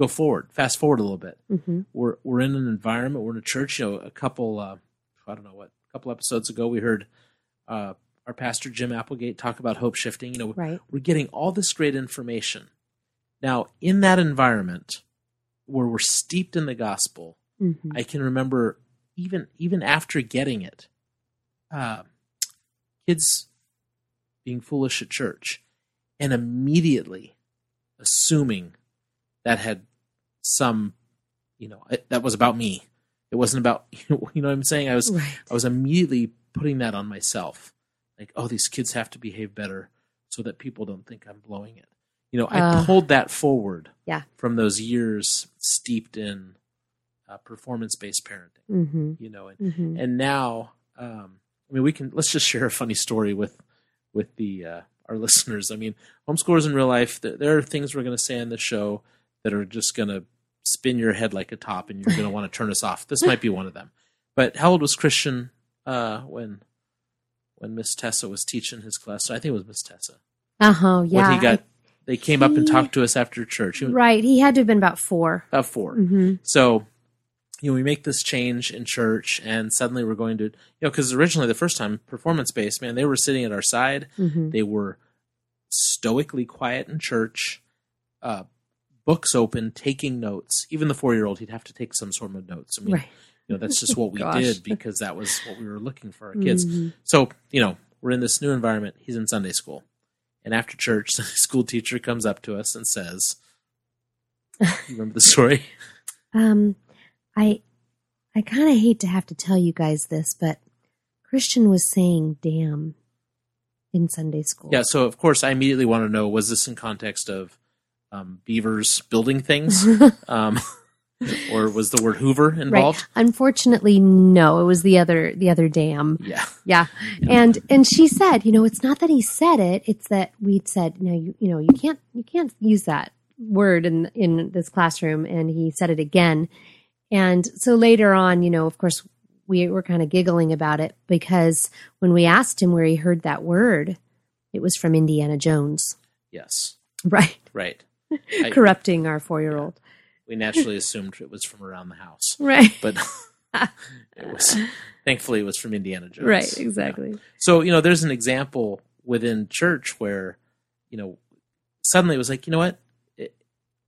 go forward, fast forward a little bit. Mm-hmm. We're we're in an environment, we're in a church. You know, a couple, uh, I don't know what, a couple episodes ago, we heard uh, our pastor Jim Applegate talk about hope shifting. You know, right. we're getting all this great information. Now, in that environment where we're steeped in the gospel, Mm-hmm. I can remember even even after getting it, uh, kids being foolish at church, and immediately assuming that had some, you know, that was about me. It wasn't about you know what I'm saying. I was right. I was immediately putting that on myself, like, oh, these kids have to behave better so that people don't think I'm blowing it. You know, I uh, pulled that forward yeah. from those years steeped in uh, performance based parenting. Mm-hmm. You know, and mm-hmm. and now, um, I mean, we can let's just share a funny story with with the uh, our listeners. I mean, homeschoolers in real life. There, there are things we're going to say on the show that are just going to spin your head like a top and you're going to want to turn us off. This might be one of them. But how old was Christian uh, when when Miss Tessa was teaching his class? I think it was Miss Tessa. Uh huh. Yeah. When he got, they came he, up and talked to us after church. He right. He had to have been about four. About 4 mm-hmm. So, you know, we make this change in church, and suddenly we're going to, you know, because originally the first time performance based, man, they were sitting at our side. Mm-hmm. They were stoically quiet in church. Uh, books open, taking notes. Even the four year old, he'd have to take some sort of notes. I mean, right. you know, that's just what we did because that was what we were looking for our kids. Mm-hmm. So, you know, we're in this new environment. He's in Sunday school. And after church, the school teacher comes up to us and says, you remember the story? Um, I, I kind of hate to have to tell you guys this, but Christian was saying damn in Sunday school. Yeah. So of course I immediately want to know, was this in context of um, beavers building things, um, or was the word Hoover involved? Right. Unfortunately, no. It was the other the other damn. Yeah. yeah, yeah. And and she said, you know, it's not that he said it; it's that we'd said, no, you you know, you can't you can't use that word in in this classroom, and he said it again. And so later on, you know, of course, we were kind of giggling about it because when we asked him where he heard that word, it was from Indiana Jones. Yes. Right. Right. Corrupting our four year old. We naturally assumed it was from around the house, right? But it was thankfully it was from Indiana Jones, right? Exactly. Yeah. So you know, there's an example within church where you know suddenly it was like, you know what? It,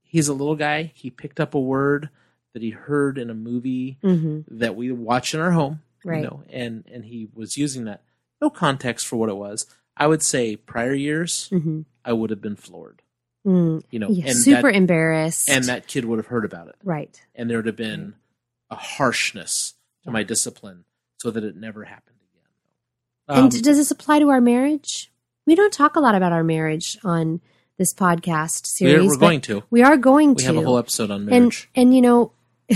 he's a little guy. He picked up a word that he heard in a movie mm-hmm. that we watch in our home, right? You know, and and he was using that. No context for what it was. I would say prior years, mm-hmm. I would have been floored. Mm, you know, yeah, super that, embarrassed. And that kid would have heard about it. Right. And there would have been a harshness to my discipline so that it never happened again. Um, and does this apply to our marriage? We don't talk a lot about our marriage on this podcast series. We're, we're going to. We are going to. We have a whole episode on marriage. And, and you know,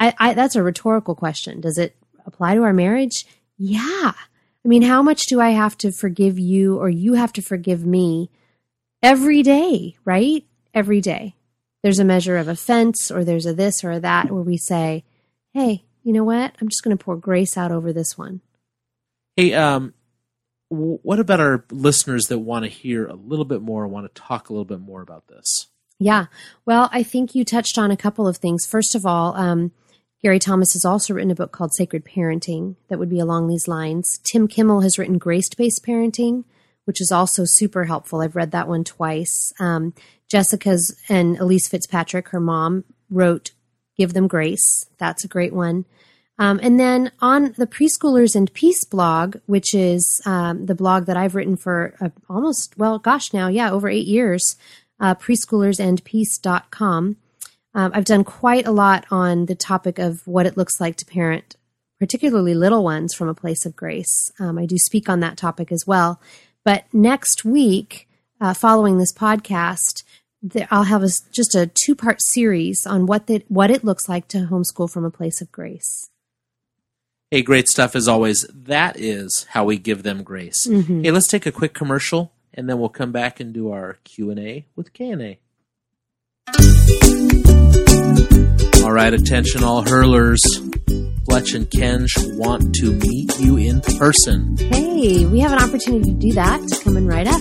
I, I, that's a rhetorical question. Does it apply to our marriage? Yeah. I mean, how much do I have to forgive you or you have to forgive me every day, right? Every day. There's a measure of offense or there's a this or a that where we say, hey, you know what? I'm just going to pour grace out over this one. Hey, um, what about our listeners that want to hear a little bit more, want to talk a little bit more about this? Yeah. Well, I think you touched on a couple of things. First of all, um, Gary Thomas has also written a book called Sacred Parenting that would be along these lines. Tim Kimmel has written Grace Based Parenting which is also super helpful. I've read that one twice. Um, Jessica's and Elyse Fitzpatrick, her mom, wrote Give Them Grace. That's a great one. Um, and then on the Preschoolers and Peace blog, which is um, the blog that I've written for uh, almost, well, gosh, now, yeah, over eight years, uh, preschoolersandpeace.com. Um, I've done quite a lot on the topic of what it looks like to parent, particularly little ones, from a place of grace. Um, I do speak on that topic as well. But next week, uh, following this podcast, I'll have a, just a two part series on what the, what it looks like to homeschool from a place of grace. Hey, great stuff as always. That is how we give them grace. Mm-hmm. Hey, let's take a quick commercial, and then we'll come back and do our Q and A with K and A. All right, attention, all hurlers. Fletch and Kenj want to meet you in person. Hey, we have an opportunity to do that. Coming right up.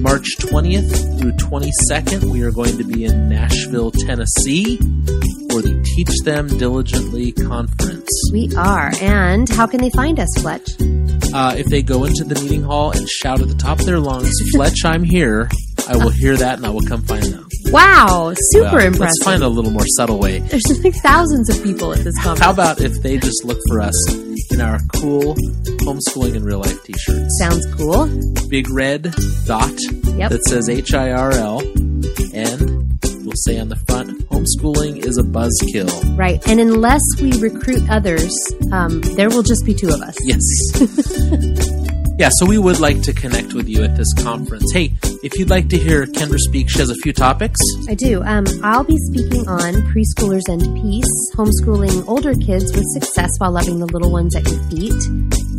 March 20th through 22nd, we are going to be in Nashville, Tennessee for the Teach Them Diligently conference. We are. And how can they find us, Fletch? Uh, if they go into the meeting hall and shout at the top of their lungs, Fletch, I'm here, I will hear that and I will come find them. Wow, super well, impressive. Let's find a little more subtle way. There's like thousands of people at this conference. How about if they just look for us in our cool homeschooling in real life t-shirts? Sounds cool. Big red dot yep. that says H I R L and we'll say on the front, homeschooling is a buzzkill. Right. And unless we recruit others, um, there will just be two of us. Yes. Yeah, so we would like to connect with you at this conference. Hey, if you'd like to hear Kendra speak, she has a few topics. I do. Um, I'll be speaking on preschoolers and peace, homeschooling older kids with success while loving the little ones at your feet.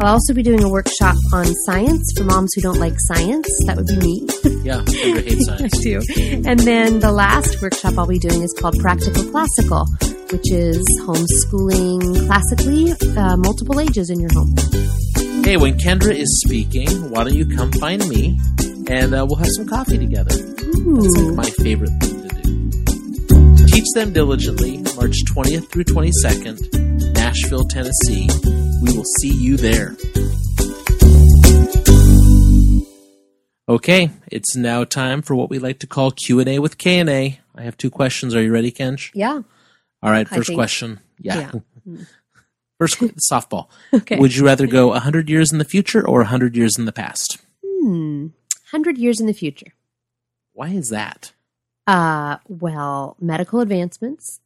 I'll also be doing a workshop on science for moms who don't like science. That would be me. Yeah, Kendra hates science. I do. And then the last workshop I'll be doing is called Practical Classical, which is homeschooling classically, uh, multiple ages in your home. Hey, when Kendra is speaking, why don't you come find me and uh, we'll have some coffee together? Ooh. That's like my favorite thing to do. Teach Them Diligently, March 20th through 22nd, Nashville, Tennessee. We will see you there. Okay, it's now time for what we like to call Q&A with K&A. I have two questions. Are you ready, Kench? Yeah. All right, first question. Yeah. Yeah. First softball. Okay. Would you rather go 100 years in the future or 100 years in the past? Hmm. 100 years in the future. Why is that? Uh, well, medical advancements.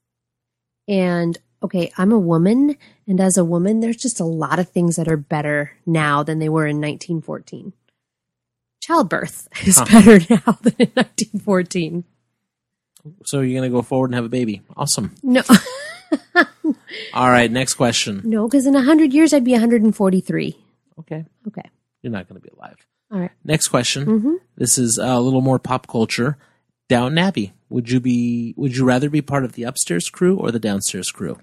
And okay, I'm a woman, and as a woman, there's just a lot of things that are better now than they were in 1914. Childbirth is Huh. better now than in 1914. So you're going to go forward and have a baby. Awesome. No, All right, next question. no, because in 100 years, I'd be 143. Okay. Okay. You're not going to be alive. All right. Next question. Mm-hmm. This is a little more pop culture. Downton Abbey. Would you be would you rather be part of the upstairs crew or the downstairs crew?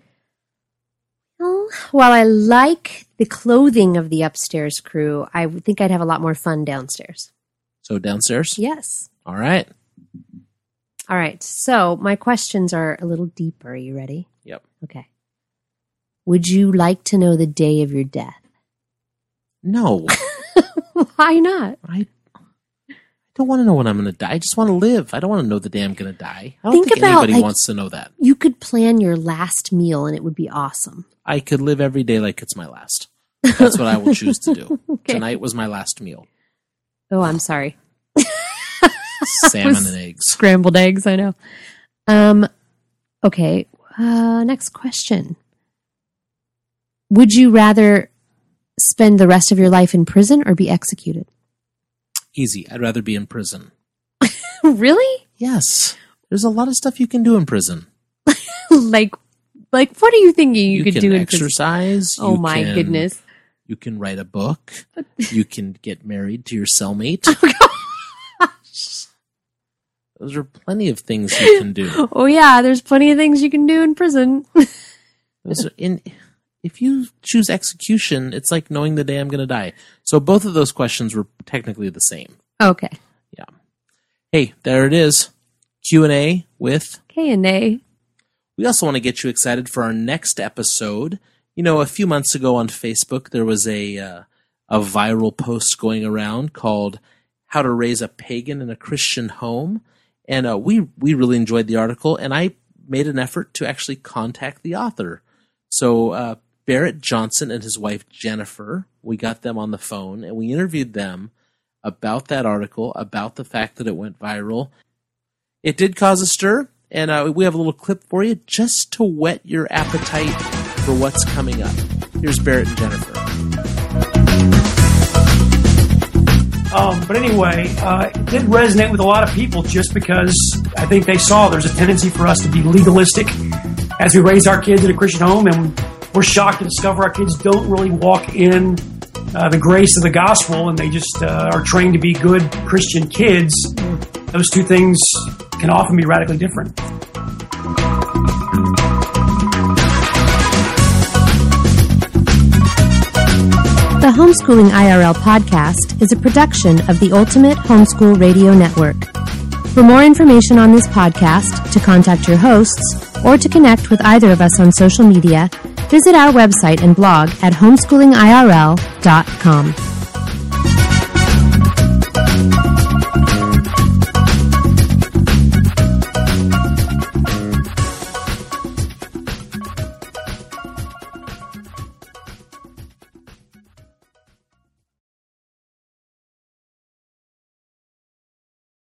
Well, while I like the clothing of the upstairs crew, I think I'd have a lot more fun downstairs. So downstairs? Yes. All right. All right. So my questions are a little deeper. Are you ready? Yep. Okay. Would you like to know the day of your death? No. Why not? I I don't want to know when I'm going to die. I just want to live. I don't want to know the day I'm going to die. I don't Think think, about, anybody like- wants to know that. You could plan your last meal and it would be awesome. I could live every day like it's my last. That's what I will choose to do. Okay. Tonight was my last meal. Oh, I'm sorry. Salmon and eggs. Scrambled eggs, I know. Um okay, uh next question. Would you rather spend the rest of your life in prison or be executed? Easy. I'd rather be in prison. really? Yes. There's a lot of stuff you can do in prison. like like what are you thinking you, could can do in prison? exercise. Oh my can- goodness. You can write a book. you can get married to your cellmate. Those are plenty of things you can do. Oh yeah, there's plenty of things you can do in prison. Are in, if you choose execution, it's like knowing the day I'm going to die. So both of those questions were technically the same. okay. Yeah. Hey, there it is. Q&A with K and A. We also want to get you excited for our next episode. You know, a few months ago on Facebook, there was a uh, a viral post going around called "How to Raise a Pagan in a Christian Home," and uh, we we really enjoyed the article. And I made an effort to actually contact the author. So uh, Barrett Johnson and his wife Jennifer, we got them on the phone and we interviewed them about that article, about the fact that it went viral. It did cause a stir, and uh, we have a little clip for you just to whet your appetite for what's coming up. Here's Barrett and Jennifer. Um, but anyway, uh, it did resonate with a lot of people just because I think they saw there's a tendency for us to be legalistic as we raise our kids in a Christian home, and we're shocked to discover our kids don't really walk in uh, the grace of the gospel and they just uh, are trained to be good Christian kids. Those two things can often be radically different. The Homeschooling IRL podcast is a production of the Ultimate Homeschool Radio Network. For more information on this podcast, to contact your hosts, or to connect with either of us on social media, visit our website and blog at homeschoolingirl.com.